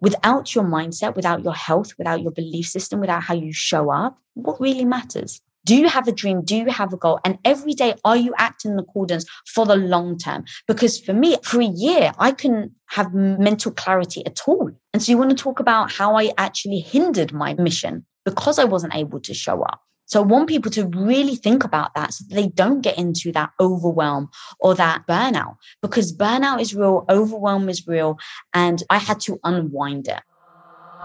without your mindset, without your health, without your belief system, without how you show up, what really matters? Do you have a dream? Do you have a goal? And every day, are you acting in accordance for the long term? Because for me, for a year, I couldn't have mental clarity at all. And so you want to talk about how I actually hindered my mission because I wasn't able to show up. So I want people to really think about that so that they don't get into that overwhelm or that burnout because burnout is real, overwhelm is real, and I had to unwind it.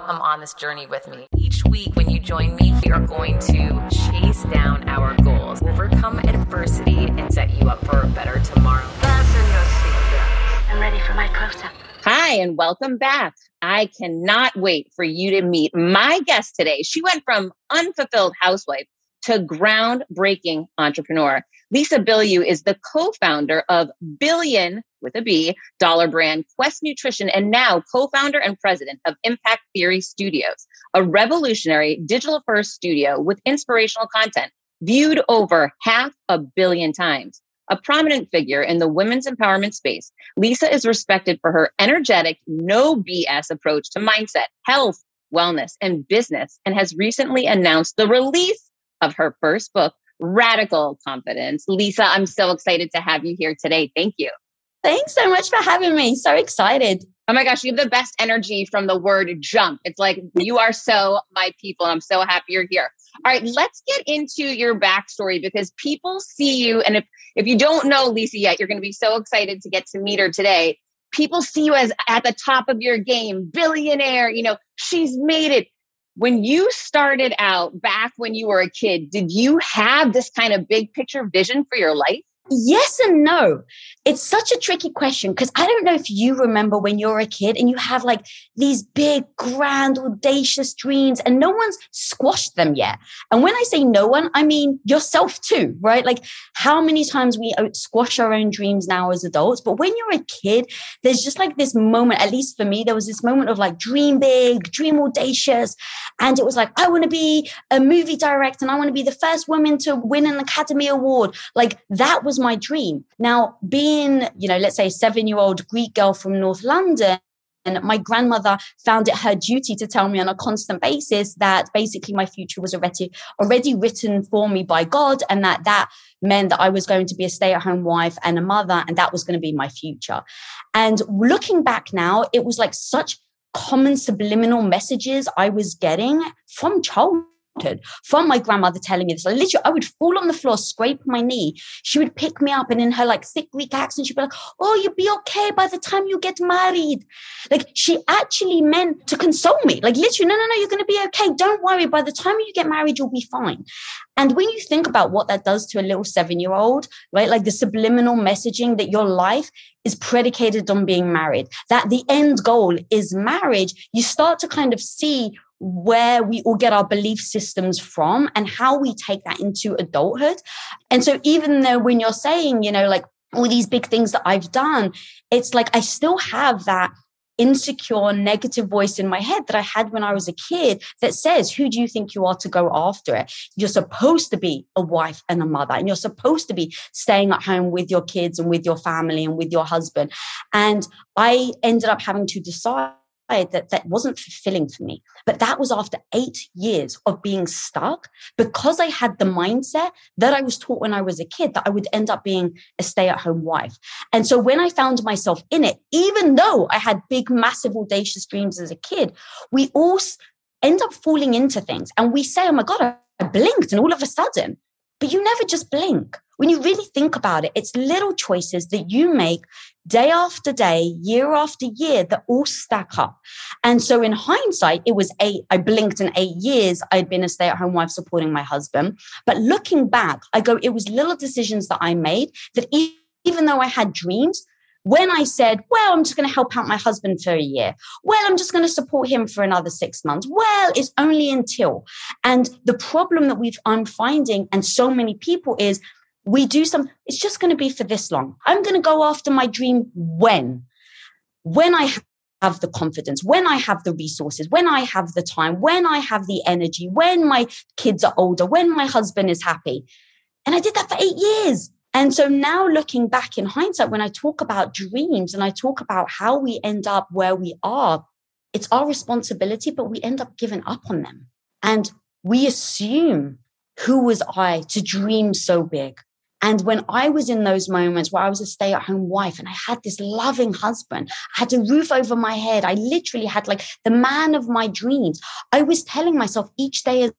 Come on this journey with me. Each week, when you join me, we are going to chase down our goals, overcome adversity, and set you up for a better tomorrow. Fasten your seatbelts. I'm ready for my close up. Hi, and welcome back. I cannot wait for you to meet my guest today. She went from unfulfilled housewife to groundbreaking entrepreneur. Lisa Bilyeu is the co-founder of Billion with a B dollar brand Quest Nutrition and now co-founder and president of Impact Theory Studios, a revolutionary digital first studio with inspirational content viewed over half a billion times. A prominent figure in the women's empowerment space, Lisa is respected for her energetic, no BS approach to mindset, health, wellness, and business, and has recently announced the release of her first book, Radical Confidence. Lisa, I'm so excited to have you here today. Thank you. Thanks so much for having me. So excited. Oh my gosh, you have the best energy from the word jump. It's like you are so my people. I'm so happy you're here. All right, let's get into your backstory because people see you. And if, if you don't know Lisa yet, you're going to be so excited to get to meet her today. People see you as at the top of your game, billionaire. You know, she's made it when you started out back when you were a kid, did you have this kind of big picture vision for your life? Yes and no. It's such a tricky question because I don't know if you remember when you're a kid and you have like these big, grand, audacious dreams and no one's squashed them yet. And when I say no one, I mean yourself too, right? Like how many times we uh, squash our own dreams now as adults. But when you're a kid, there's just like this moment, at least for me, there was this moment of like dream big, dream audacious. And it was like, I want to be a movie director and I want to be the first woman to win an Academy Award. Like that was was my dream. Now, being, you know, let's say a seven year old Greek girl from North London, and my grandmother found it her duty to tell me on a constant basis that basically my future was already already written for me by God and that that meant that I was going to be a stay-at-home wife and a mother and that was going to be my future. And looking back now, it was like such common subliminal messages I was getting from childhood from my grandmother telling me this. Literally, I would fall on the floor, scrape my knee. She would pick me up, and in her like thick Greek accent, she'd be like, "Oh, you'll be okay by the time you get married." Like she actually meant to console me. Like literally, no, no, no, you're going to be okay. Don't worry. By the time you get married, you'll be fine. And when you think about what that does to a little seven-year-old, right? Like the subliminal messaging that your life is predicated on being married, that the end goal is marriage, you start to kind of see where we all get our belief systems from and how we take that into adulthood. And so, even though when you're saying, you know, like all these big things that I've done, it's like I still have that insecure negative voice in my head that I had when I was a kid that says, Who do you think you are to go after it? You're supposed to be a wife and a mother, and you're supposed to be staying at home with your kids and with your family and with your husband. And I ended up having to decide that that wasn't fulfilling for me. But that was after eight years of being stuck because I had the mindset that I was taught when I was a kid that I would end up being a stay at home wife. And so when I found myself in it, even though I had big, massive, audacious dreams as a kid, we all end up falling into things and we say, oh my God, I blinked and all of a sudden, but you never just blink. When you really think about it, it's little choices that you make day after day, year after year that all stack up. And so in hindsight, it was eight, I blinked in eight years, I'd been a stay at home wife supporting my husband. But looking back, I go, it was little decisions that I made that even though I had dreams, when I said, well, I'm just going to help out my husband for a year. Well, I'm just going to support him for another six months. Well, it's only until. And the problem that we've, I'm finding, and so many people is we do some, it's just going to be for this long. I'm going to go after my dream when? When I have the confidence, when I have the resources, when I have the time, when I have the energy, when my kids are older, when my husband is happy. And I did that for eight years. And so now looking back in hindsight, when I talk about dreams and I talk about how we end up where we are, it's our responsibility, but we end up giving up on them. And we assume who was I to dream so big? And when I was in those moments where I was a stay at home wife and I had this loving husband, I had a roof over my head, I literally had like the man of my dreams. I was telling myself each day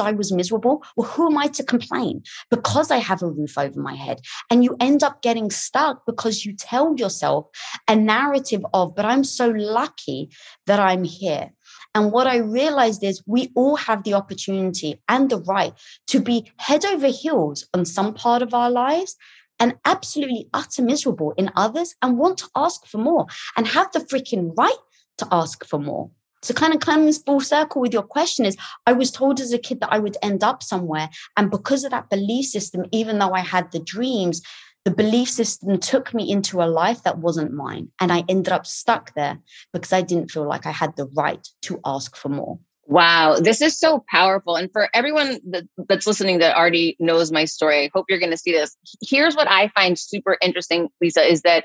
I was miserable, well, who am I to complain? Because I have a roof over my head. And you end up getting stuck because you tell yourself a narrative of, but I'm so lucky that I'm here. And what I realized is we all have the opportunity and the right to be head over heels on some part of our lives and absolutely utter miserable in others and want to ask for more and have the freaking right to ask for more. So kind of comes full circle with your question is I was told as a kid that I would end up somewhere. And because of that belief system, even though I had the dreams, the belief system took me into a life that wasn't mine. And I ended up stuck there because I didn't feel like I had the right to ask for more. Wow, this is so powerful. And for everyone that, that's listening that already knows my story, I hope you're going to see this. Here's what I find super interesting, Lisa, is that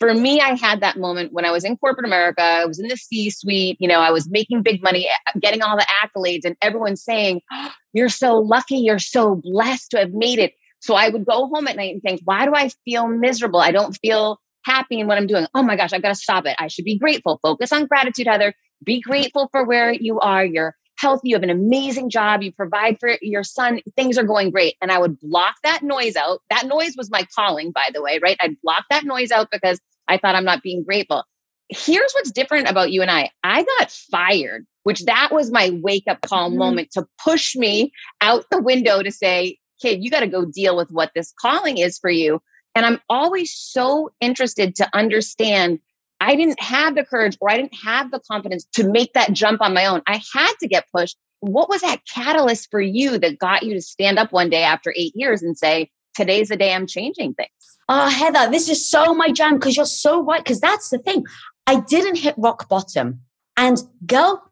for me, I had that moment when I was in corporate America. I was in the C suite. You know, I was making big money, eh, getting all the accolades, and everyone saying, oh, You're so lucky. You're so blessed to have made it. So I would go home at night and think, Why do I feel miserable? I don't feel happy in what I'm doing. Oh my gosh, I've got to stop it. I should be grateful. Focus on gratitude, Heather. Be grateful for where you are. You're healthy. You have an amazing job. You provide for your son. Things are going great. And I would block that noise out. That noise was my calling, by the way, right? I'd block that noise out because I thought I'm not being grateful. Here's what's different about you and I. I got fired, which that was my wake up call mm-hmm. moment to push me out the window to say, kid, you got to go deal with what this calling is for you. And I'm always so interested to understand I didn't have the courage or I didn't have the confidence to make that jump on my own. I had to get pushed. What was that catalyst for you that got you to stand up one day after eight years and say, today's the day I'm changing things? Oh, Heather, this is so my jam because you're so right. Because that's the thing. I didn't hit rock bottom. And girl,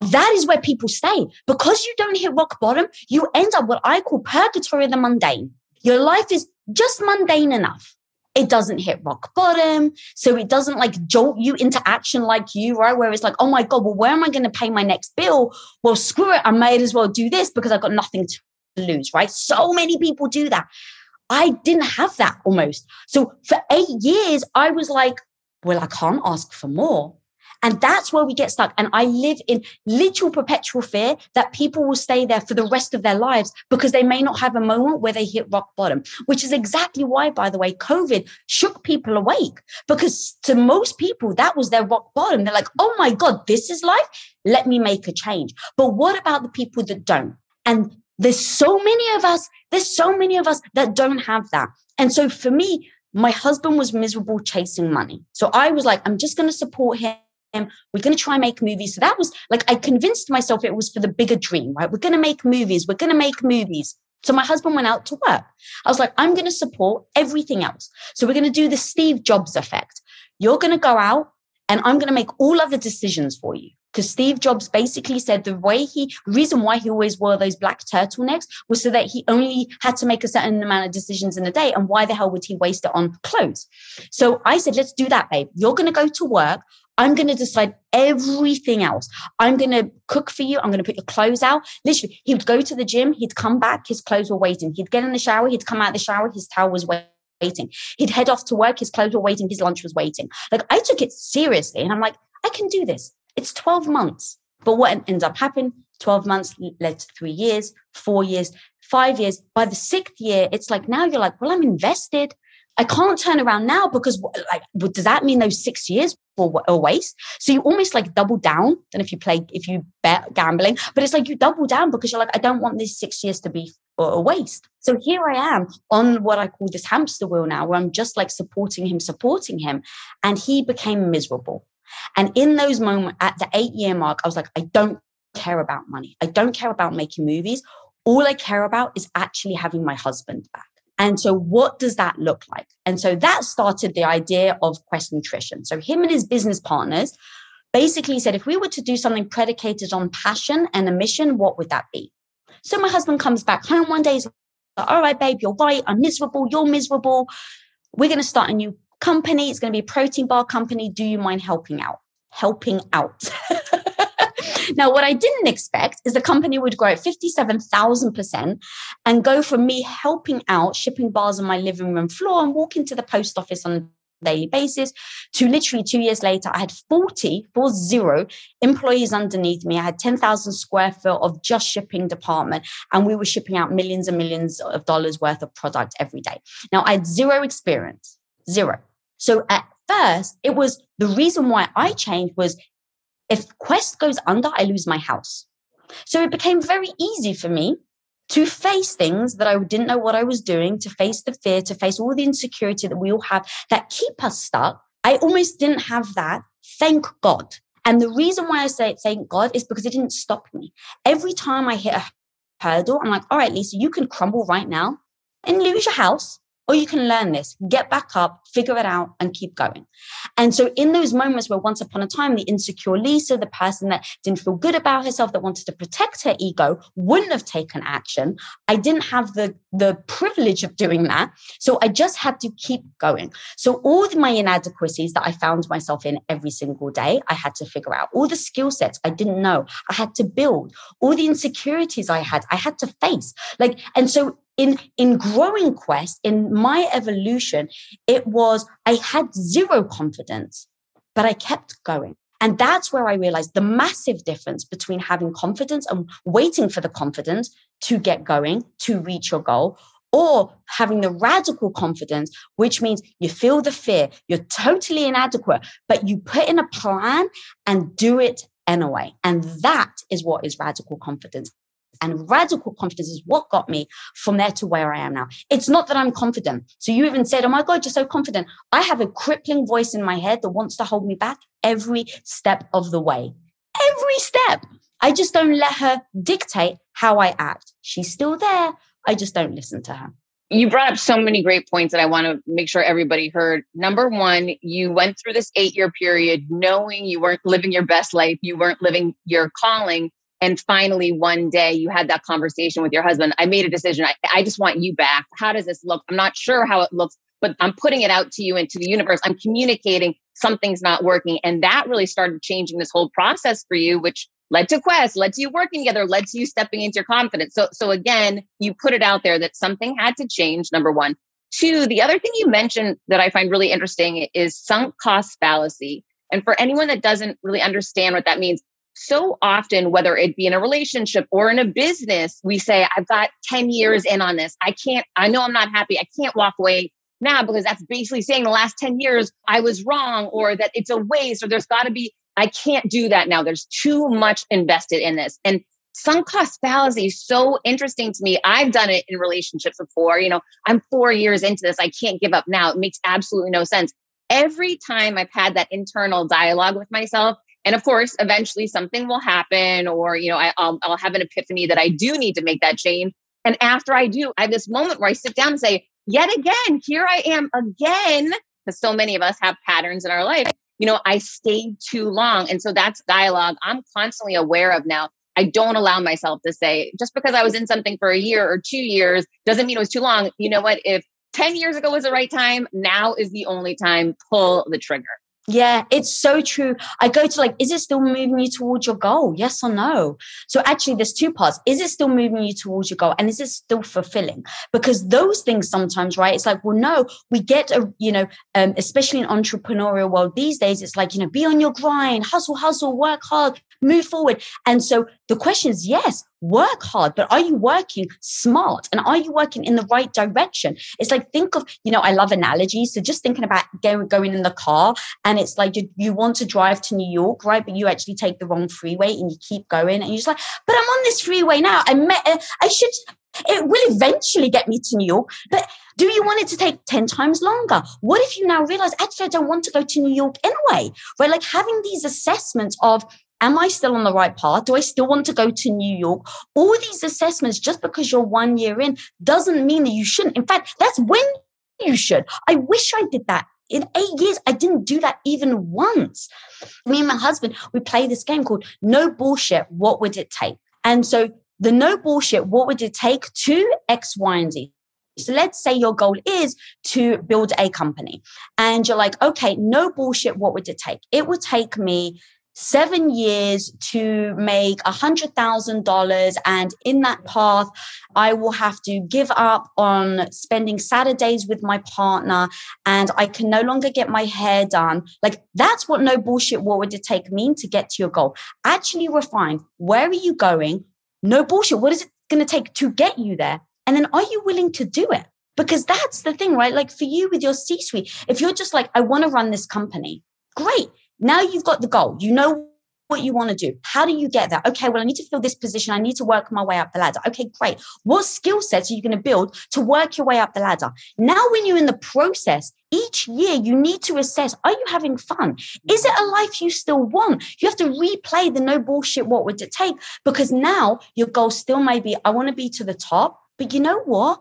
that is where people stay. Because you don't hit rock bottom, you end up what I call purgatory of the mundane. Your life is just mundane enough. It doesn't hit rock bottom. So it doesn't like jolt you into action like you, right? Where it's like, oh my God, well, where am I going to pay my next bill? Well, screw it. I might as well do this because I've got nothing to lose, right? So many people do that. I didn't have that almost. So for eight years, I was like, well, I can't ask for more. And that's where we get stuck. And I live in literal perpetual fear that people will stay there for the rest of their lives because they may not have a moment where they hit rock bottom, which is exactly why, by the way, COVID shook people awake because to most people, that was their rock bottom. They're like, oh my God, this is life. Let me make a change. But what about the people that don't? And there's so many of us, there's so many of us that don't have that. And so for me, my husband was miserable chasing money. So I was like, I'm just going to support him. We're going to try and make movies. So that was like, I convinced myself it was for the bigger dream, right? We're going to make movies. We're going to make movies. So my husband went out to work. I was like, I'm going to support everything else. So we're going to do the Steve Jobs effect. You're going to go out and I'm going to make all other decisions for you because Steve Jobs basically said the way he reason why he always wore those black turtlenecks was so that he only had to make a certain amount of decisions in a day. And why the hell would he waste it on clothes? So I said, let's do that, babe. You're going to go to work. I'm going to decide everything else. I'm going to cook for you. I'm going to put your clothes out. Literally, he would go to the gym. He'd come back. His clothes were waiting. He'd get in the shower. He'd come out of the shower. His towel was waiting. He'd head off to work. His clothes were waiting. His lunch was waiting. Like I took it seriously. And I'm like, I can do this. It's 12 months. But what ends up happening? 12 months led to three years, four years, five years. By the sixth year, it's like now you're like, well, I'm invested. I can't turn around now because, like, does that mean those six years a waste? So you almost like double down. And if you play, if you bet gambling, but it's like you double down because you're like, I don't want these six years to be a waste. So here I am on what I call this hamster wheel now, where I'm just like supporting him, supporting him. And he became miserable. And in those moments at the eight year mark, I was like, I don't care about money. I don't care about making movies. All I care about is actually having my husband back. And so, what does that look like? And so that started the idea of Quest Nutrition. So, him and his business partners basically said, if we were to do something predicated on passion and a mission, what would that be? So, my husband comes back home one day, he's like, all right, babe, you're right. I'm miserable. You're miserable. We're going to start a new company. It's going to be a protein bar company. Do you mind helping out? helping out. now, what I didn't expect is the company would grow at 57,000% and go from me helping out, shipping bars on my living room floor and walking to the post office on a daily basis to literally two years later, I had 40, four zero employees underneath me. I had 10,000 square foot of just shipping department and we were shipping out millions and millions of dollars worth of product every day. Now I had zero experience, zero. So at first, it was the reason why I changed was if Quest goes under, I lose my house. So it became very easy for me to face things that I didn't know what I was doing, to face the fear, to face all the insecurity that we all have that keep us stuck. I almost didn't have that. Thank God. And the reason why I say thank God is because it didn't stop me. Every time I hit a hurdle, I'm like, all right, Lisa, you can crumble right now and lose your house or you can learn this, get back up, figure it out, and keep going. And so, in those moments where once upon a time, the insecure Lisa, the person that didn't feel good about herself, that wanted to protect her ego, wouldn't have taken action, I didn't have the, the privilege of doing that. So, I just had to keep going. So, all my inadequacies that I found myself in every single day, I had to figure out. All the skill sets I didn't know, I had to build. All the insecurities I had, I had to face. Like, and so in in growing quest in my evolution it was i had zero confidence but i kept going and that's where i realized the massive difference between having confidence and waiting for the confidence to get going to reach your goal or having the radical confidence, which means you feel the fear, you're totally inadequate, but you put in a plan and do it anyway. And that is what is radical confidence. And radical confidence is what got me from there to where I am now. It's not that I'm confident. So you even said, Oh my God, you're so confident. I have a crippling voice in my head that wants to hold me back every step of the way. Every step. I just don't let her dictate how I act. She's still there. I just don't listen to her. You brought up so many great points that I want to make sure everybody heard. Number one, you went through this eight year period knowing you weren't living your best life, you weren't living your calling and finally one day you had that conversation with your husband. I made a decision. I, I just want you back. How does this look? I'm not sure how it looks but i'm putting it out to you into the universe. I'm communicating something's not working. And that really started changing this whole process for you which led to quest led to you working together led to you stepping into your confidence. So so again you put it out there that something had to change number one. Two the other thing you mentioned that i find really interesting is sunk cost fallacy. And for anyone that doesn't really understand what that means so often, whether it be in a relationship or in a business, we say, I've got 10 years in on this. I can't, I know I'm not happy. I can't walk away now because that's basically saying the last 10 years I was wrong or that it's a waste or there's got to be, I can't do that now. There's too much invested in this. And sunk cost fallacy is so interesting to me. I've done it in relationships before. You know, I'm four years into this. I can't give up now. It makes absolutely no sense. Every time I've had that internal dialogue with myself, and of course eventually something will happen or you know I, will I'll have an epiphany that i do need to make that change. And after i do i have this moment where i sit down and say yet again here i am again because so many of us have patterns in our life. You know i stayed too long. And so that's dialogue i'm constantly aware of now. I don't allow myself to say just because i was in something for a year or two years doesn't mean it was too long. You know what? If 10 years ago was the right time now is the only time. Pull the trigger yeah, it's so true. I go to like, is it still moving you towards your goal? Yes or no? So actually, there's two parts. Is it still moving you towards your goal? And is it still fulfilling? Because those things sometimes, right? It's like, well, no, we get a, you know, um, especially in entrepreneurial world these days, it's like, you know, be on your grind, hustle, hustle, work hard, move forward. And so the question is, yes, work hard, but are you working smart? And are you working in the right direction? It's like, think of, you know, I love analogies. So just thinking about going, going in the car and it's like you, you want to drive to New York, right? But you actually take the wrong freeway and you keep going and you're just like, but I'm on this freeway now. I met, uh, I should, it will eventually get me to New York, but do you want it to take 10 times longer? What if you now realize, actually, I don't want to go to New York anyway? Right? Like having these assessments of, am I still on the right path? Do I still want to go to New York? All these assessments, just because you're one year in, doesn't mean that you shouldn't. In fact, that's when you should. I wish I did that. In eight years, I didn't do that even once. Me and my husband, we play this game called No Bullshit. What would it take? And so the no bullshit, what would it take to X, Y, and Z? So let's say your goal is to build a company and you're like, okay, no bullshit. What would it take? It would take me seven years to make a hundred thousand dollars. And in that path i will have to give up on spending saturdays with my partner and i can no longer get my hair done. Like that's what no bullshit what would it take mean to get to your goal. Actually refine where are you going? No bullshit. What is it going to take to get you there? And then are you willing to do it? Because that's the thing right? Like for you with your c suite if you're just like i want to run this company great now you've got the goal. You know what you want to do. How do you get there? Okay, well, I need to fill this position. I need to work my way up the ladder. Okay, great. What skill sets are you going to build to work your way up the ladder? Now, when you're in the process, each year you need to assess are you having fun? Is it a life you still want? You have to replay the no bullshit, what would it take? Because now your goal still may be I want to be to the top, but you know what?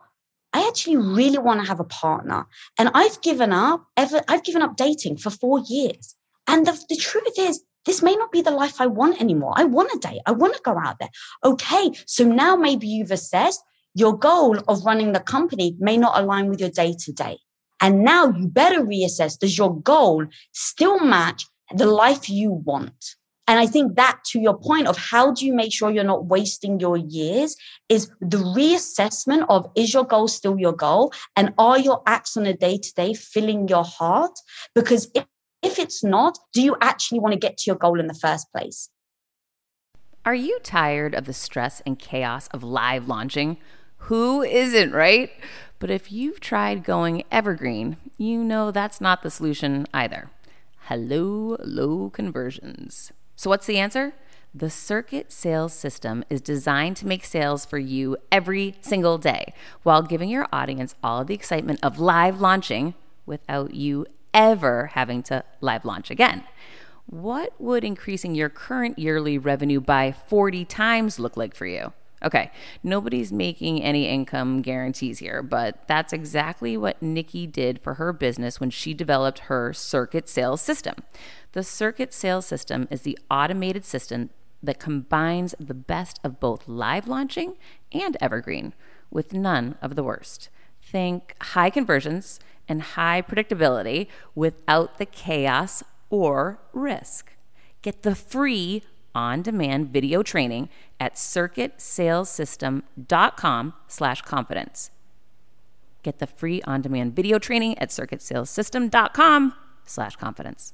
I actually really want to have a partner. And I've given up ever, I've given up dating for four years. And the, the truth is, this may not be the life I want anymore. I want a date. I want to go out there. Okay. So now maybe you've assessed your goal of running the company may not align with your day to day. And now you better reassess does your goal still match the life you want? And I think that to your point of how do you make sure you're not wasting your years is the reassessment of is your goal still your goal? And are your acts on a day to day filling your heart? Because if it's not, do you actually want to get to your goal in the first place? Are you tired of the stress and chaos of live launching? Who isn't, right? But if you've tried going evergreen, you know that's not the solution either. Hello, low conversions. So, what's the answer? The Circuit Sales System is designed to make sales for you every single day while giving your audience all the excitement of live launching without you ever having to live launch again. What would increasing your current yearly revenue by 40 times look like for you? Okay, nobody's making any income guarantees here, but that's exactly what Nikki did for her business when she developed her circuit sales system. The circuit sales system is the automated system that combines the best of both live launching and evergreen with none of the worst. Think high conversions and high predictability without the chaos or risk. Get the free on-demand video training at circuitsalessystem.com slash confidence. Get the free on-demand video training at circuitsalessystem.com slash confidence.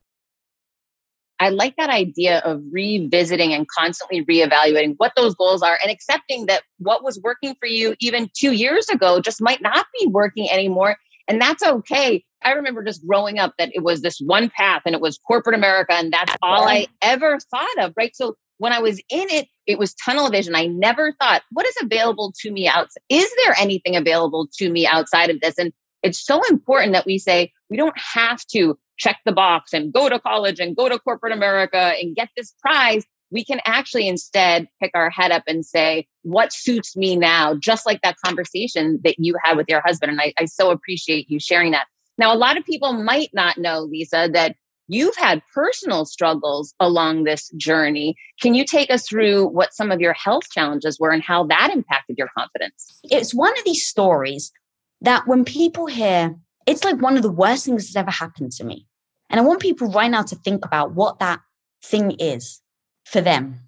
I like that idea of revisiting and constantly reevaluating what those goals are and accepting that what was working for you even two years ago just might not be working anymore. And that's okay. I remember just growing up that it was this one path and it was corporate America, and that's all I ever thought of, right? So when I was in it, it was tunnel vision. I never thought, what is available to me outside? Is there anything available to me outside of this? And it's so important that we say we don't have to check the box and go to college and go to corporate America and get this prize. We can actually instead pick our head up and say, what suits me now? Just like that conversation that you had with your husband. And I, I so appreciate you sharing that. Now, a lot of people might not know, Lisa, that you've had personal struggles along this journey. Can you take us through what some of your health challenges were and how that impacted your confidence? It's one of these stories that when people hear, it's like one of the worst things that's ever happened to me. And I want people right now to think about what that thing is for them.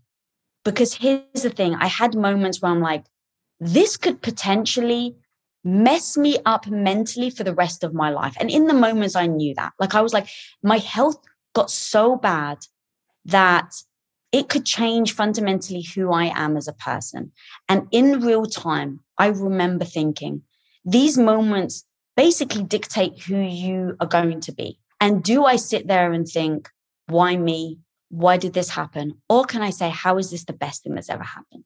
Because here's the thing I had moments where I'm like, this could potentially mess me up mentally for the rest of my life. And in the moments I knew that, like I was like, my health got so bad that it could change fundamentally who I am as a person. And in real time, I remember thinking these moments basically dictate who you are going to be. And do I sit there and think, why me? Why did this happen? Or can I say, how is this the best thing that's ever happened?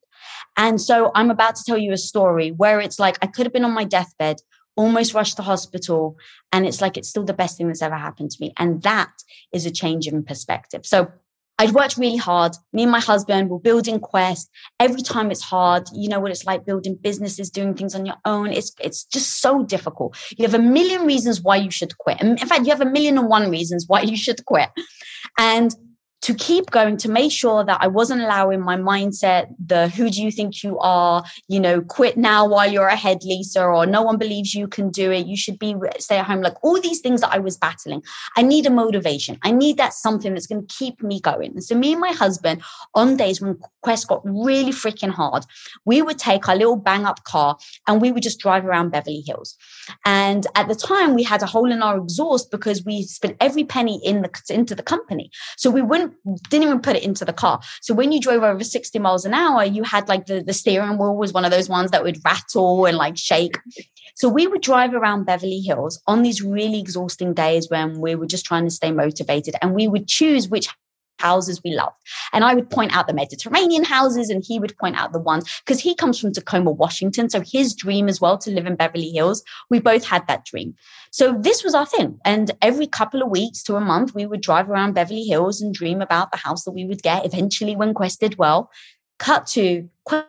And so I'm about to tell you a story where it's like I could have been on my deathbed, almost rushed to hospital, and it's like it's still the best thing that's ever happened to me. And that is a change in perspective. So I'd worked really hard. Me and my husband were building Quest. Every time it's hard, you know what it's like building businesses, doing things on your own. It's it's just so difficult. You have a million reasons why you should quit. In fact, you have a million and one reasons why you should quit. And to keep going to make sure that I wasn't allowing my mindset, the who do you think you are, you know, quit now while you're ahead, Lisa, or no one believes you can do it. You should be stay at home. Like all these things that I was battling. I need a motivation. I need that something that's going to keep me going. And so me and my husband, on days when Quest got really freaking hard, we would take our little bang up car and we would just drive around Beverly Hills. And at the time, we had a hole in our exhaust because we spent every penny in the into the company. So we wouldn't didn't even put it into the car. So when you drove over 60 miles an hour, you had like the, the steering wheel was one of those ones that would rattle and like shake. So we would drive around Beverly Hills on these really exhausting days when we were just trying to stay motivated and we would choose which houses we loved. And I would point out the Mediterranean houses and he would point out the ones because he comes from Tacoma, Washington. So his dream as well to live in Beverly Hills, we both had that dream. So this was our thing. And every couple of weeks to a month, we would drive around Beverly Hills and dream about the house that we would get eventually when Quest did well. Cut to Quest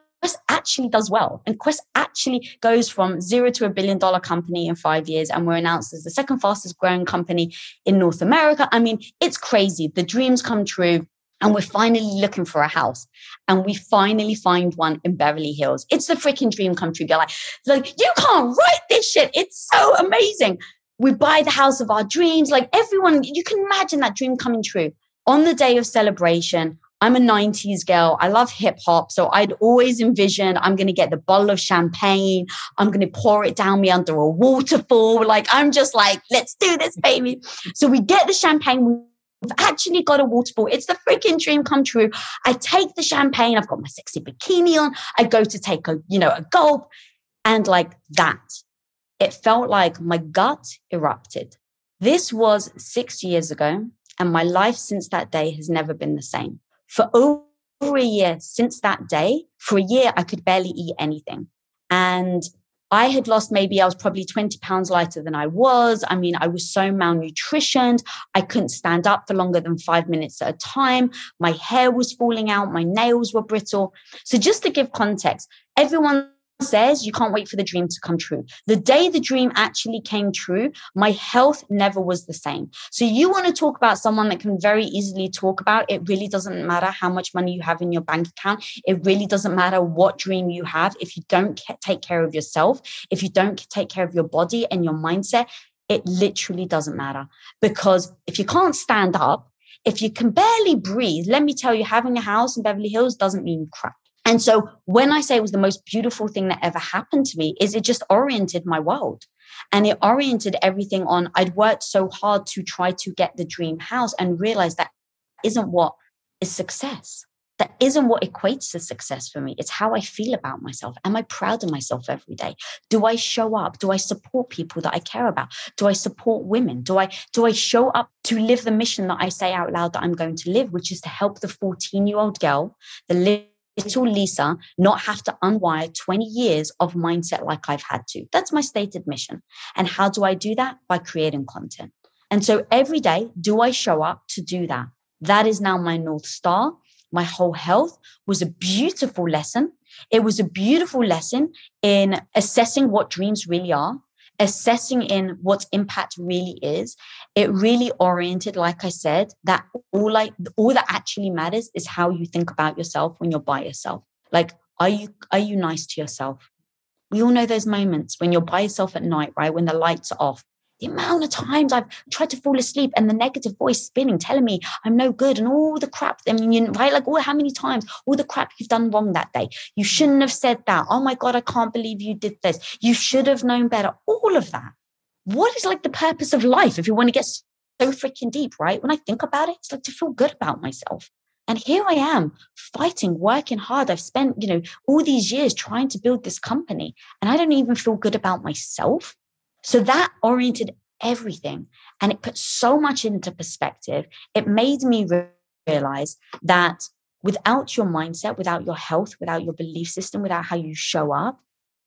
actually does well. And Quest actually goes from zero to a billion dollar company in five years. And we're announced as the second fastest growing company in North America. I mean, it's crazy. The dreams come true. And we're finally looking for a house. And we finally find one in Beverly Hills. It's the freaking dream come true, girl. Like, like, you can't write this shit. It's so amazing. We buy the house of our dreams. Like everyone, you can imagine that dream coming true. On the day of celebration, I'm a 90s girl. I love hip hop. So I'd always envisioned I'm going to get the bottle of champagne. I'm going to pour it down me under a waterfall. Like, I'm just like, let's do this, baby. So we get the champagne. We've actually got a waterfall. It's the freaking dream come true. I take the champagne. I've got my sexy bikini on. I go to take a, you know, a gulp. And like that, it felt like my gut erupted. This was six years ago. And my life since that day has never been the same for over a year since that day, for a year, I could barely eat anything. And I had lost maybe I was probably 20 pounds lighter than I was. I mean, I was so malnutritioned. I couldn't stand up for longer than five minutes at a time. My hair was falling out. My nails were brittle. So, just to give context, everyone says you can't wait for the dream to come true. The day the dream actually came true, my health never was the same. So you want to talk about someone that can very easily talk about it really doesn't matter how much money you have in your bank account. It really doesn't matter what dream you have if you don't take care of yourself, if you don't take care of your body and your mindset, it literally doesn't matter because if you can't stand up If you can barely breathe, let me tell you, having a house in Beverly Hills doesn't mean crap. And so when I say it was the most beautiful thing that ever happened to me, is it just oriented my world. And it oriented everything on I'd worked so hard to try to get the dream house and realize that isn't what is success. That isn't what equates to success for me. It's how I feel about myself. Am I proud of myself every day? Do I show up? Do I support people that I care about? Do I support women? Do I do I show up to live the mission that I say out loud that I'm going to live, which is to help the 14-year-old girl, the little Lisa not have to unwire 20 years of mindset like I've had to. That's my stated mission. And how do I do that? By creating content. And so every day, do I show up to do that? That is now my North Star. My whole health was a beautiful lesson. It was a beautiful lesson in assessing what dreams really are, assessing in what impact really is it really oriented like i said that all like all that actually matters is how you think about yourself when you're by yourself. Like are you are you nice to yourself? We all know those moments when you're by yourself at night right? When the lights are off the amount of times I've tried to fall asleep and the negative voice spinning, telling me I'm no good and all the crap. I mean, you right? Like, oh, how many times, all the crap you've done wrong that day. You shouldn't have said that. Oh my God, I can't believe you did this. You should have known better. All of that. What is like the purpose of life if you want to get so freaking deep, right? When I think about it, it's like to feel good about myself. And here I am fighting, working hard. I've spent, you know, all these years trying to build this company and I don't even feel good about myself. So that oriented everything and it put so much into perspective. It made me realize that without your mindset, without your health, without your belief system, without how you show up,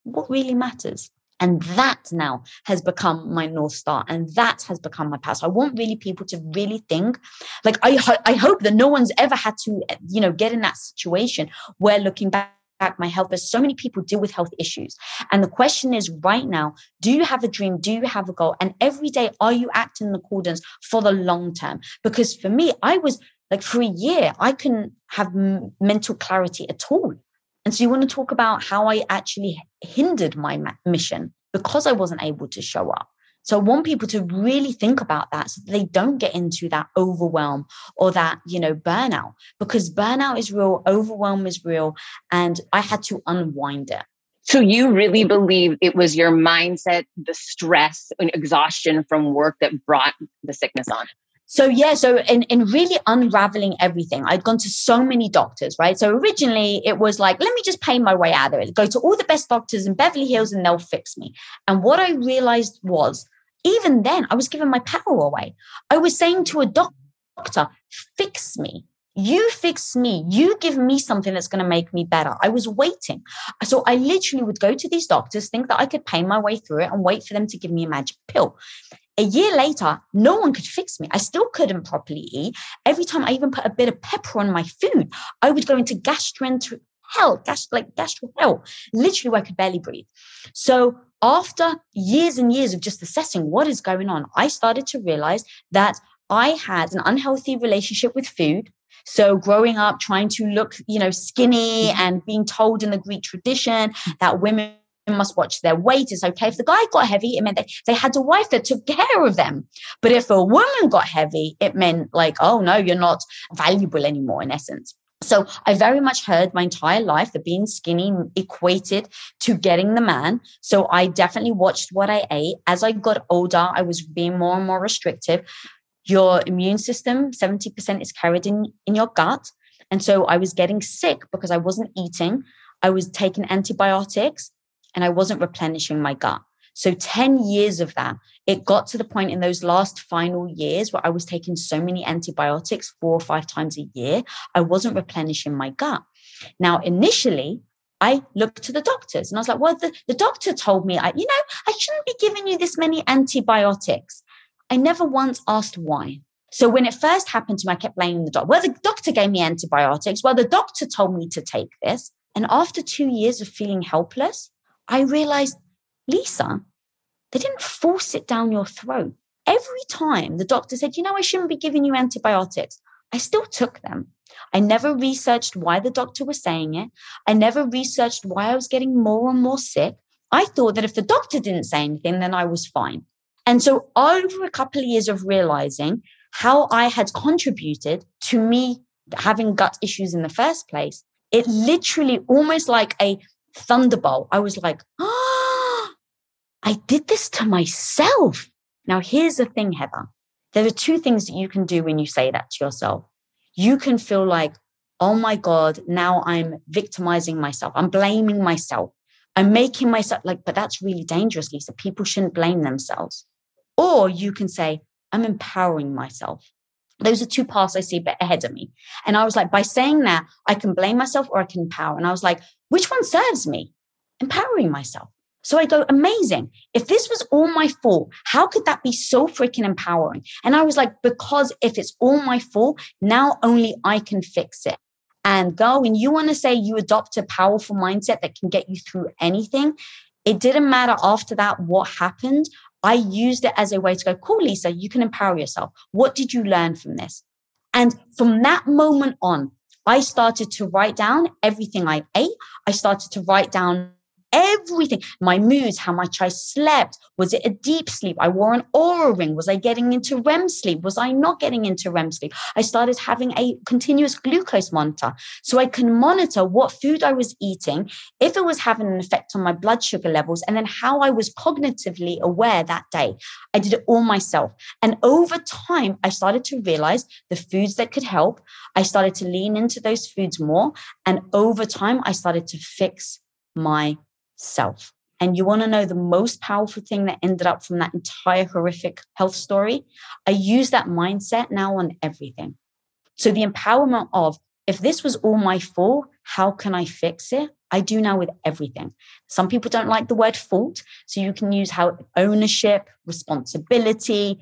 what really matters? And that now has become my North Star. And that has become my path. So I want really people to really think like, I, ho- I hope that no one's ever had to, you know, get in that situation where looking back my health. There's so many people deal with health issues. And the question is right now, do you have a dream? Do you have a goal? And every day, are you acting in accordance for the long term? Because for me, I was like for a year, I couldn't have m- mental clarity at all. And so you want to talk about how I actually hindered my ma- mission because I wasn't able to show up. So I want people to really think about that so that they don't get into that overwhelm or that, you know, burnout because burnout is real, overwhelm is real. And I had to unwind it. So you really believe it was your mindset, the stress and exhaustion from work that brought the sickness on? So yeah, so in, in really unraveling everything, I'd gone to so many doctors, right? So originally it was like, let me just pay my way out of it. Go to all the best doctors in Beverly Hills and they'll fix me. And what I realized was even then, I was giving my power away. I was saying to a doctor, fix me. You fix me. You give me something that's going to make me better. I was waiting. So I literally would go to these doctors, think that I could pay my way through it and wait for them to give me a magic pill. A year later, no one could fix me. I still couldn't properly eat. Every time I even put a bit of pepper on my food, I would go into gastroenteritis hell, gas, like gastro hell, literally where I could barely breathe. So after years and years of just assessing what is going on, I started to realize that I had an unhealthy relationship with food. So growing up trying to look, you know, skinny mm-hmm. and being told in the Greek tradition that women must watch their weight. It's okay. If the guy got heavy, it meant that they had a wife that took care of them. But if a woman got heavy, it meant like, oh no, you're not valuable anymore in essence. So I very much heard my entire life that being skinny equated to getting the man. So I definitely watched what I ate. As I got older, I was being more and more restrictive. Your immune system, 70% is carried in, in your gut. And so I was getting sick because I wasn't eating. I was taking antibiotics and I wasn't replenishing my gut. So 10 years of that, it got to the point in those last final years where I was taking so many antibiotics four or five times a year, I wasn't replenishing my gut. Now, initially, I looked to the doctors and I was like, well, the, the doctor told me, I, you know, I shouldn't be giving you this many antibiotics. I never once asked why. So when it first happened to me, I kept blaming the doctor. Well, the doctor gave me antibiotics. Well, the doctor told me to take this. And after two years of feeling helpless, I realized Lisa, they didn't force it down your throat. Every time the doctor said, you know, I shouldn't be giving you antibiotics, I still took them. I never researched why the doctor was saying it. I never researched why I was getting more and more sick. I thought that if the doctor didn't say anything, then I was fine. And so, over a couple of years of realizing how I had contributed to me having gut issues in the first place, it literally almost like a thunderbolt. I was like, oh, I did this to myself. Now, here's the thing, Heather. There are two things that you can do when you say that to yourself. You can feel like, oh my God, now I'm victimizing myself. I'm blaming myself. I'm making myself like, but that's really dangerous, Lisa. People shouldn't blame themselves. Or you can say, I'm empowering myself. Those are two paths I see ahead of me. And I was like, by saying that, I can blame myself or I can empower. And I was like, which one serves me? Empowering myself. So I go, amazing. If this was all my fault, how could that be so freaking empowering? And I was like, because if it's all my fault, now only I can fix it. And go, and you want to say you adopt a powerful mindset that can get you through anything. It didn't matter after that what happened. I used it as a way to go, cool, Lisa, you can empower yourself. What did you learn from this? And from that moment on, I started to write down everything I ate. I started to write down everything. My moods how much i slept. Was it a deep sleep? I wore an Oura ring. Was i getting into rem sleep? Was i not getting into rem sleep? I started having a continuous glucose monitor so i can monitor what food i was eating if it was having an effect on my blood sugar levels and then how i was cognitively aware that day. I did it all myself. And over time i started to realize the foods that could help. I started to lean into those foods more. And over time i started to fix my self. And you want to know the most powerful thing that ended up from that entire horrific health story? I use that mindset now on everything. So the empowerment of if this was all my fault, how can I fix it? I do now with everything. Some people don't like the word fault. So you can use how ownership, responsibility,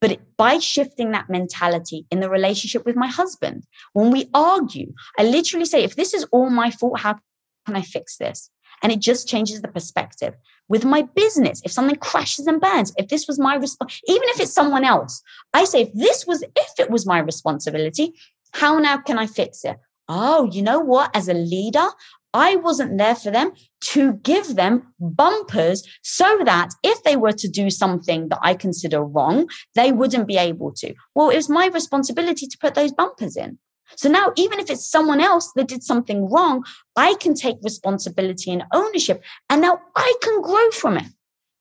but by shifting that mentality in the relationship with my husband, when we argue, I literally say, if this is all my fault, how can I fix this? And it just changes the perspective. With my business, if something crashes and burns, if this was my response, even if it's someone else, I say, if this was, if it was my responsibility, how now can I fix it? Oh, you know what? As a leader, I wasn't there for them to give them bumpers so that if they were to do something that I consider wrong, they wouldn't be able to. Well, it was my responsibility to put those bumpers in. So now, even if it's someone else that did something wrong, I can take responsibility and ownership, and now I can grow from it.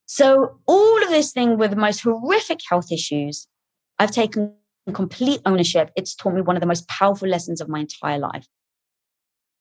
So, all of this thing with the most horrific health issues, I've taken complete ownership. It's taught me one of the most powerful lessons of my entire life.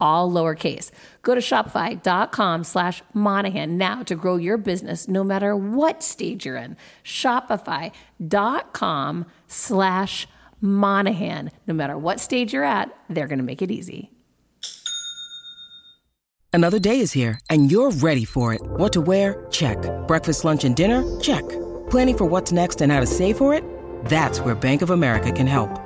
all lowercase. Go to shopify.com slash Monahan now to grow your business no matter what stage you're in. Shopify.com slash Monahan. No matter what stage you're at, they're going to make it easy. Another day is here and you're ready for it. What to wear? Check. Breakfast, lunch, and dinner? Check. Planning for what's next and how to save for it? That's where Bank of America can help.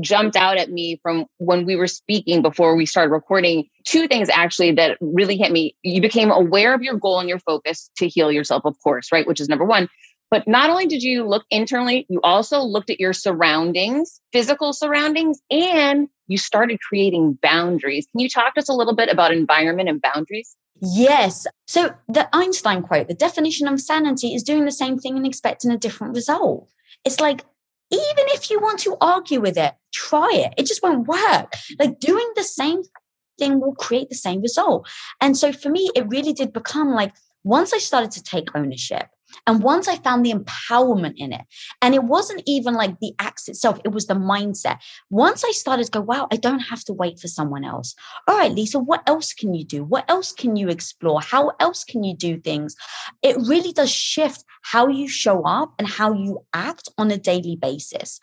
jumped out at me from when we were speaking before we started recording. Two things actually that really hit me. You became aware of your goal and your focus to heal yourself of course right which is number one. But not only did you look internally you also looked at your surroundings physical surroundings and you started creating boundaries. Can you talk to us a little bit about environment and boundaries? Yes. So the Einstein quote, the definition of sanity is doing the same thing and expecting a different result. It's like even if you want to argue with it, try it. It just won't work. Like doing the same thing will create the same result. And so for me, it really did become like once I started to take ownership, and once I found the empowerment in it, and it wasn't even like the acts itself, it was the mindset. Once I started to go, wow, I don't have to wait for someone else. All right, Lisa, what else can you do? What else can you explore? How else can you do things? It really does shift how you show up and how you act on a daily basis.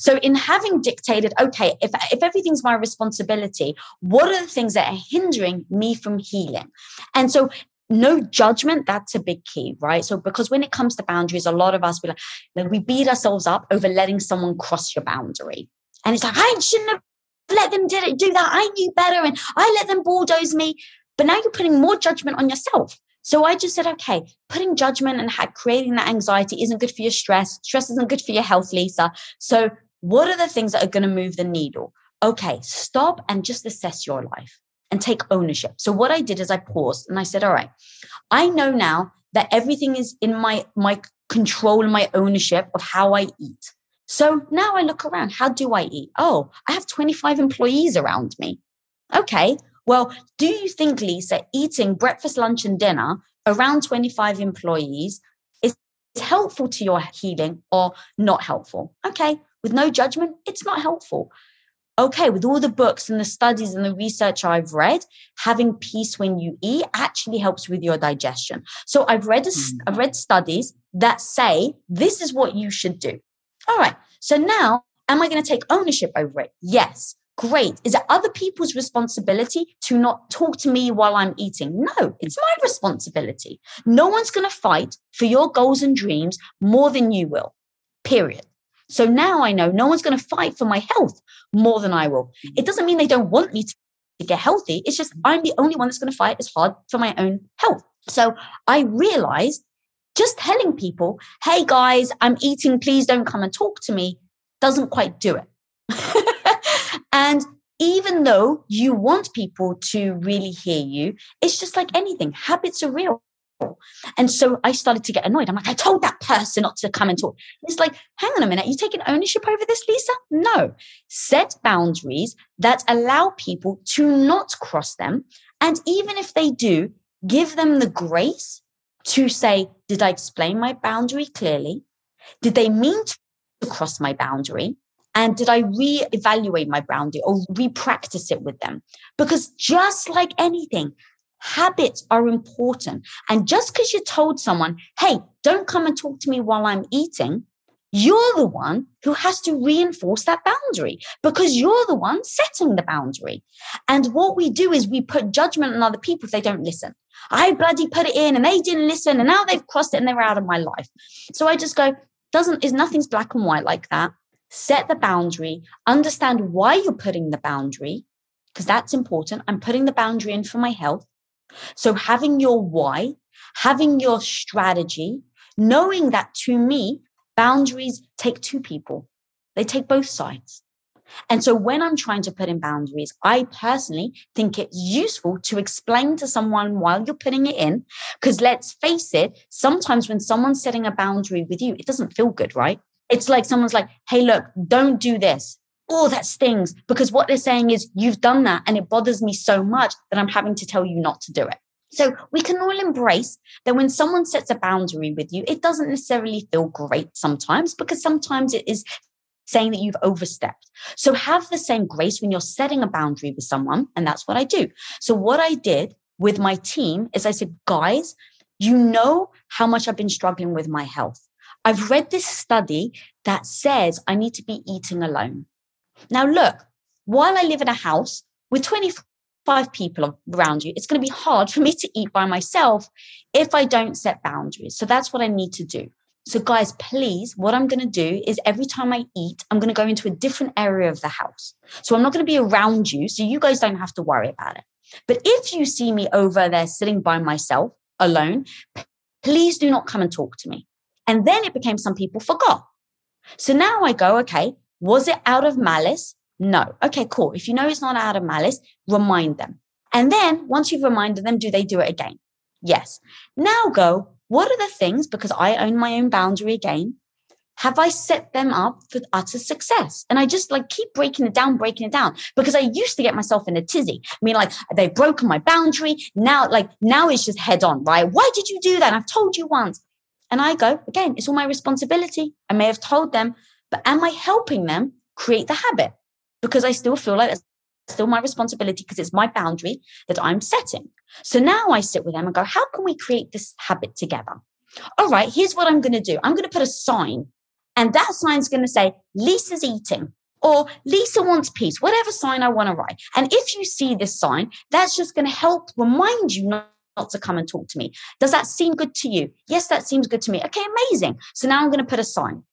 So, in having dictated, okay, if, if everything's my responsibility, what are the things that are hindering me from healing? And so, no judgment that's a big key right? So because when it comes to boundaries a lot of us be like, like we beat ourselves up over letting someone cross your boundary. And it's like i shouldn't have let them did it do that. I knew better and i let them bulldoze me. But now you're putting more judgment on yourself. So i just said okay putting judgment and creating that anxiety isn't good for your stress. Stress isn't good for your health lisa. So what are the things that are going to move the needle? Okay stop and just assess your life and take ownership. So what I did is I paused and I said, all right, I know now that everything is in my my control and my ownership of how I eat. So now I look around. How do I eat? Oh, I have 25 employees around me. Okay. Well, do you think, Lisa, eating breakfast, lunch, and dinner around 25 employees is helpful to your healing or not helpful? Okay. With no judgment, it's not helpful okay, with all the books and the studies and the research I've read, having peace when you eat actually helps with your digestion. So I've read a, mm. I've read studies that say this is what you should do. All right. So now, am I going to take ownership over it? Yes. Great. Is it other people's responsibility to not talk to me while I'm eating? No, it's my responsibility. No one's going to fight for your goals and dreams more than you will. Period. So now I know no one's going to fight for my health more than I will. Mm. It doesn't mean they don't want me to get healthy. It's just I'm the only one that's going to fight as hard for my own health. So I realized just telling people, hey guys, I'm eating, please don't come and talk to me, doesn't quite do it. and even though you want people to really hear you, it's just like anything. Habits are real. And so I started to get annoyed. I'm like, I told that person not to come and talk. It's like, hang on a minute, you taking ownership over this, Lisa? No. Set boundaries that allow people to not cross them. And even if they do, give them the grace to say, did I explain my boundary clearly? Did they mean to cross my boundary? And did I re-evaluate my boundary or re-practice it with them? Because just like anything, Habits are important. And just because you told someone, hey, don't come and talk to me while I'm eating, you're the one who has to reinforce that boundary because you're the one setting the boundary. And what we do is we put judgment on other people if they don't listen. I bloody put it in and they didn't listen and now they've crossed it and they're out of my life. So I just go, doesn't is nothing's black and white like that. Set the boundary, understand why you're putting the boundary, because that's important. I'm putting the boundary in for my health. So having your why, having your strategy, knowing that to me, boundaries take two people, they take both sides. And so when I'm trying to put in boundaries, I personally think it's useful to explain to someone while you're putting it in. Because let's face it, sometimes when someone's setting a boundary with you, it doesn't feel good, right? It's like someone's like, hey, look, don't do this. Oh, that stings. Because what they're saying is, you've done that and it bothers me so much that I'm having to tell you not to do it. So we can all embrace that when someone sets a boundary with you, it doesn't necessarily feel great sometimes because sometimes it is saying that you've overstepped. So have the same grace when you're setting a boundary with someone. And that's what I do. So what I did with my team is I said, guys, you know how much I've been struggling with my health. I've read this study that says I need to be eating alone. Now, look, while I live in a house with 25 people around you, it's going to be hard for me to eat by myself if I don't set boundaries. So that's what I need to do. So, guys, please, what I'm going to do is every time I eat, I'm going to go into a different area of the house. So, I'm not going to be around you. So, you guys don't have to worry about it. But if you see me over there sitting by myself alone, please do not come and talk to me. And then it became some people forgot. So now I go, okay, was it out of malice? No. Okay, cool. If you know it's not out of malice, remind them. And then once you've reminded them, do they do it again? Yes. Now go, what are the things, because I own my own boundary again, have I set them up for utter success? And I just like keep breaking it down, breaking it down because I used to get myself in a tizzy. I mean, like they've broken my boundary. Now, like now it's just head on, right? Why did you do that? I've told you once. And I go, again, it's all my responsibility. I may have told them, but am I helping them create the habit? Because I still feel like it's still my responsibility because it's my boundary that I'm setting. So now I sit with them and go, how can we create this habit together? All right, here's what I'm going to do. I'm going to put a sign, and that sign's going to say, Lisa's eating, or Lisa wants peace, whatever sign I want to write. And if you see this sign, that's just going to help remind you not, not to come and talk to me. Does that seem good to you? Yes, that seems good to me. Okay, amazing. So now I'm going to put a sign.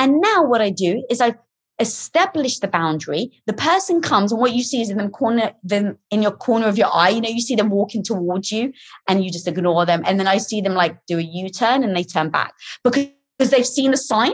And now what I do is I establish the boundary. The person comes, and what you see is in them corner, them in your corner of your eye. You know, you see them walking towards you, and you just ignore them. And then I see them like do a U turn, and they turn back because they've seen the sign.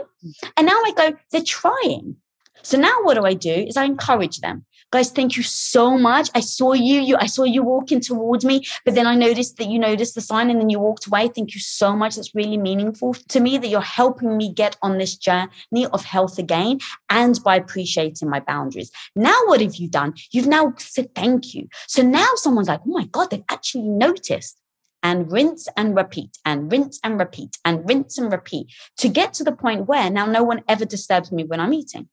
And now I go, they're trying. So now what do I do? Is I encourage them. Guys, thank you so much. I saw you, you, I saw you walking towards me, but then I noticed that you noticed the sign and then you walked away. Thank you so much. That's really meaningful to me that you're helping me get on this journey of health again and by appreciating my boundaries. Now, what have you done? You've now said thank you. So now someone's like, oh my God, they've actually noticed and rinse and repeat and rinse and repeat and rinse and repeat to get to the point where now no one ever disturbs me when I'm eating.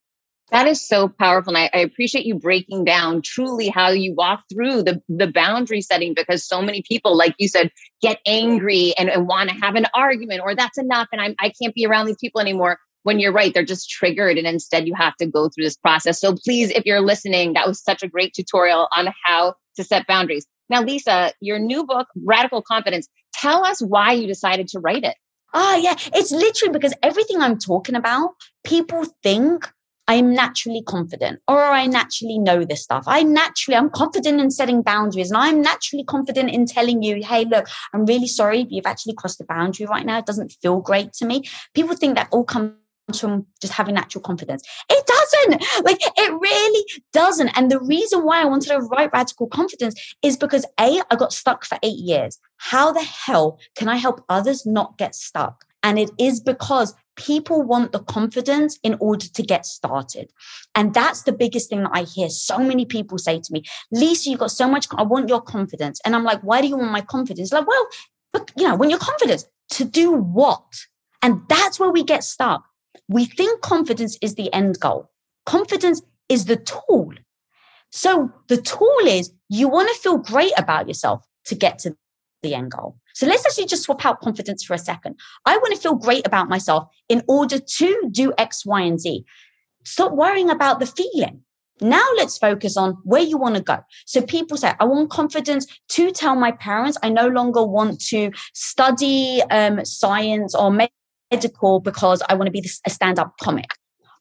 That is so powerful. And I, I, appreciate you breaking down truly how you walk through the, the boundary setting because so many people, like you said, get angry and, and want to have an argument or that's enough. And I'm, I can't be around these people anymore. When you're right, they're just triggered. And instead, you have to go through this process. So please, if you're listening, that was such a great tutorial on how to set boundaries. Now, Lisa, your new book, Radical Confidence, tell us why you decided to write it. Oh, yeah. It's literally because everything I'm talking about, people think I'm naturally confident or I naturally know this stuff. I naturally, I'm confident in setting boundaries and I'm naturally confident in telling you, hey, look, I'm really sorry, you've actually crossed the boundary right now. It doesn't feel great to me. People think that all comes from just having natural confidence. It doesn't. Like it really doesn't. And the reason why I wanted to write radical confidence is because A, I got stuck for eight years. How the hell can I help others not get stuck? And it is because people want the confidence in order to get started. And that's the biggest thing that I hear so many people say to me, Lisa, you got so much, I want your confidence. And I'm like, why do you want my confidence? Like, well, but you know, when you're confident to do what? And that's where we get stuck. We think confidence is the end goal. Confidence is the tool. So the tool is you want to feel great about yourself to get to the end goal. So let's actually just swap out confidence for a second. I want to feel great about myself in order to do X, Y, and Z. Stop worrying about the feeling. Now let's focus on where you want to go. So people say, I want confidence to tell my parents I no longer want to study um, science or medical because I want to be a stand up comic.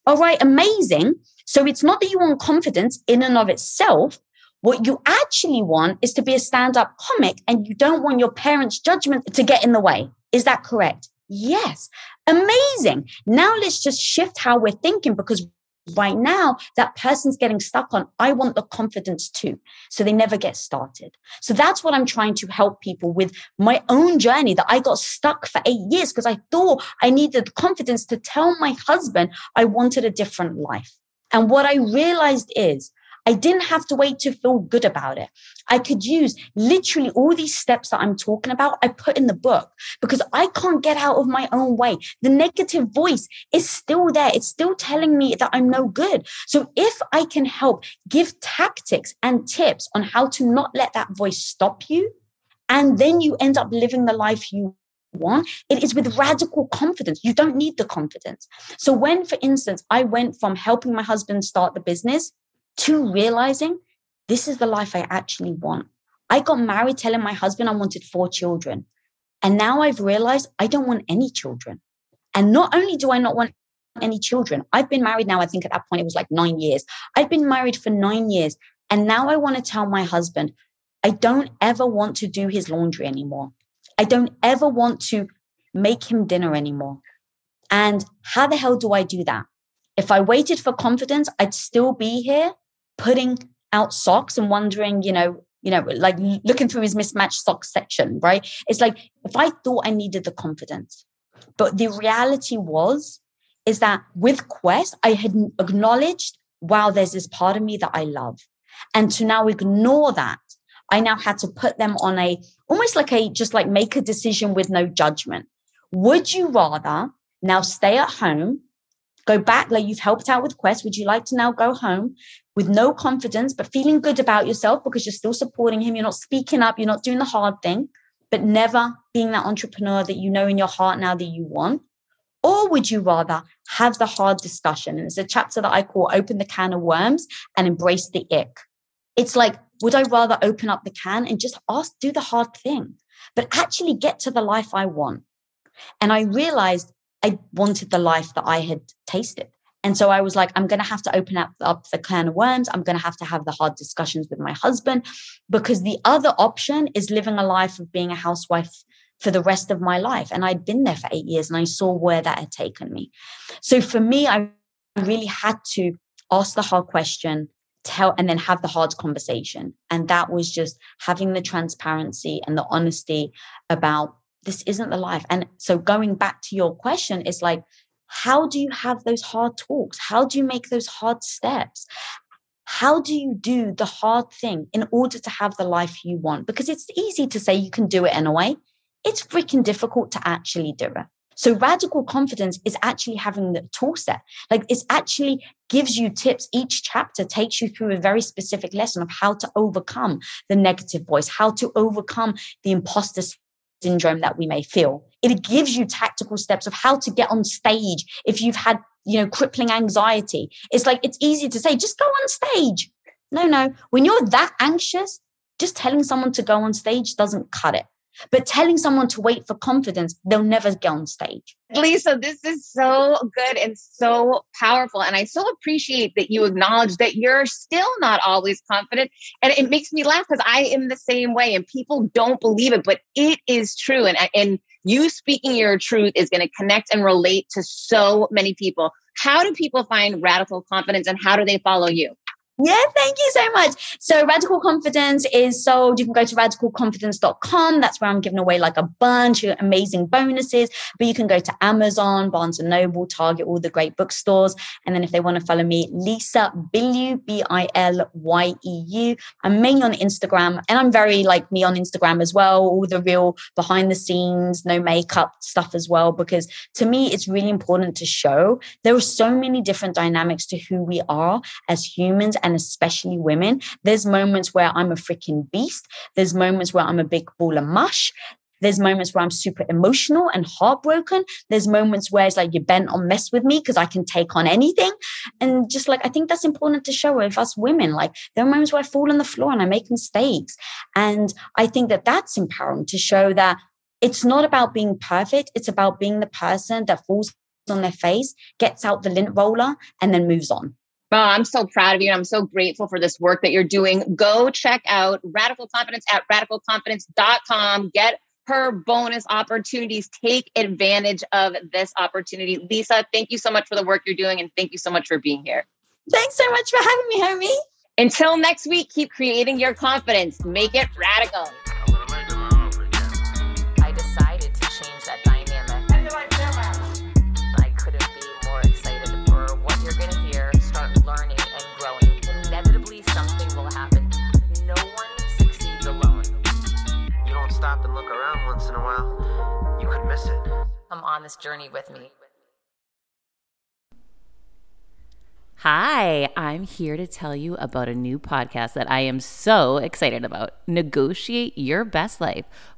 All right, amazing. So it's not that you want confidence in and of itself, what you actually want is to be a stand up comic and you don't want your parents' judgment to get in the way. Is that correct? Yes. Amazing. Now let's just shift how we're thinking because right now that person's getting stuck on i want the confidence too so they never get started so that's what i'm trying to help people with my own journey that i got stuck for eight years because i thought i needed the confidence to tell my husband i wanted a different life and what i realized is I didn't have to wait to feel good about it. I could use literally all these steps that I'm talking about. I put in the book because I can't get out of my own way. The negative voice is still there. It's still telling me that I'm no good. So if I can help give tactics and tips on how to not let that voice stop you, and then you end up living the life you want it is with radical confidence you don't need the confidence so when for instance i went from helping my husband start the business to realizing this is the life I actually want. I got married telling my husband I wanted four children. And now I've realized I don't want any children. And not only do I not want any children, I've been married now, I think at that point it was like nine years. I've been married for nine years. And now I want to tell my husband, I don't ever want to do his laundry anymore. I don't ever want to make him dinner anymore. And how the hell do I do that? If I waited for confidence, I'd still be here putting out socks and wondering, you know, you know, like looking through his mismatched socks section, right? It's like if I thought I needed the confidence, but the reality was, is that with Quest, I had acknowledged, wow, there's this part of me that I love. And to now ignore that, I now had to put them on a almost like a just like make a decision with no judgment. Would you rather now stay at home go back like you've helped out with quest would you like to now go home with no confidence but feeling good about yourself because you're still supporting him. You're not speaking up. You're not doing the hard thing but never being that entrepreneur that you know in your heart now that you want. Or would you rather have the hard discussion? And it's a chapter that i call open the can of worms and embrace the ick. It's like would i rather open up the can and just ask do the hard thing but actually get to the life i want? And i realized I wanted the life that I had tasted. And so I was like, I'm going to have to open up, up the can of worms. I'm going to have to have the hard discussions with my husband because the other option is living a life of being a housewife for the rest of my life. And I'd been there for eight years and I saw where that had taken me. So for me, I really had to ask the hard question, tell, and then have the hard conversation. And that was just having the transparency and the honesty about this isn't the life. And so going back to your question is like, how do you have those hard talks? How do you make those hard steps? How do you do the hard thing in order to have the life you want? Because it's easy to say you can do it in a way. It's freaking difficult to actually do it. So radical confidence is actually having the tool set. Like it's actually gives you tips. Each chapter takes you through a very specific lesson of how to overcome the negative voice, how to overcome the imposter syndrome that we may feel. It gives you tactical steps of how to get on stage if you've had, you know, crippling anxiety. It's like it's easy to say, just go on stage. No, no. When you're that anxious, just telling someone to go on stage doesn't cut it. But telling someone to wait for confidence, they'll never get on stage. Lisa, this is so good and so powerful. And I so appreciate that you acknowledge that you're still not always confident. And it makes me laugh because I am the same way and people don't believe it, but it is true. And, and you speaking your truth is going to connect and relate to so many people. How do people find radical confidence and how do they follow you? Yeah, thank you so much. So, Radical Confidence is sold. You can go to radicalconfidence.com. That's where I'm giving away like a bunch of amazing bonuses. But you can go to Amazon, Barnes and Noble, Target, all the great bookstores. And then if they want to follow me, Lisa Bilyeu, B I L Y E U. I'm mainly on Instagram and I'm very like me on Instagram as well. All the real behind the scenes, no makeup stuff as well. Because to me, it's really important to show there are so many different dynamics to who we are as humans and especially women. There's moments where I'm a freaking beast. There's moments where I'm a big ball of mush. There's moments where I'm super emotional and heartbroken. There's moments where it's like you're bent on mess with me because I can take on anything. And just like I think that's important to show with us women. Like there are moments where I fall on the floor and I make mistakes. And I think that that's empowering to show that it's not about being perfect. It's about being the person that falls on their face, gets out the lint roller, and then moves on. Oh, I'm so proud of you. And I'm so grateful for this work that you're doing. Go check out Radical Confidence at radicalconfidence.com. Get her bonus opportunities. Take advantage of this opportunity. Lisa, thank you so much for the work you're doing and thank you so much for being here. Thanks so much for having me, homie. Until next week, keep creating your confidence. Make it radical. Once in a while, you could miss it. Come on this journey with me. Hi, I'm here to tell you about a new podcast that I am so excited about Negotiate Your Best Life,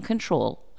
control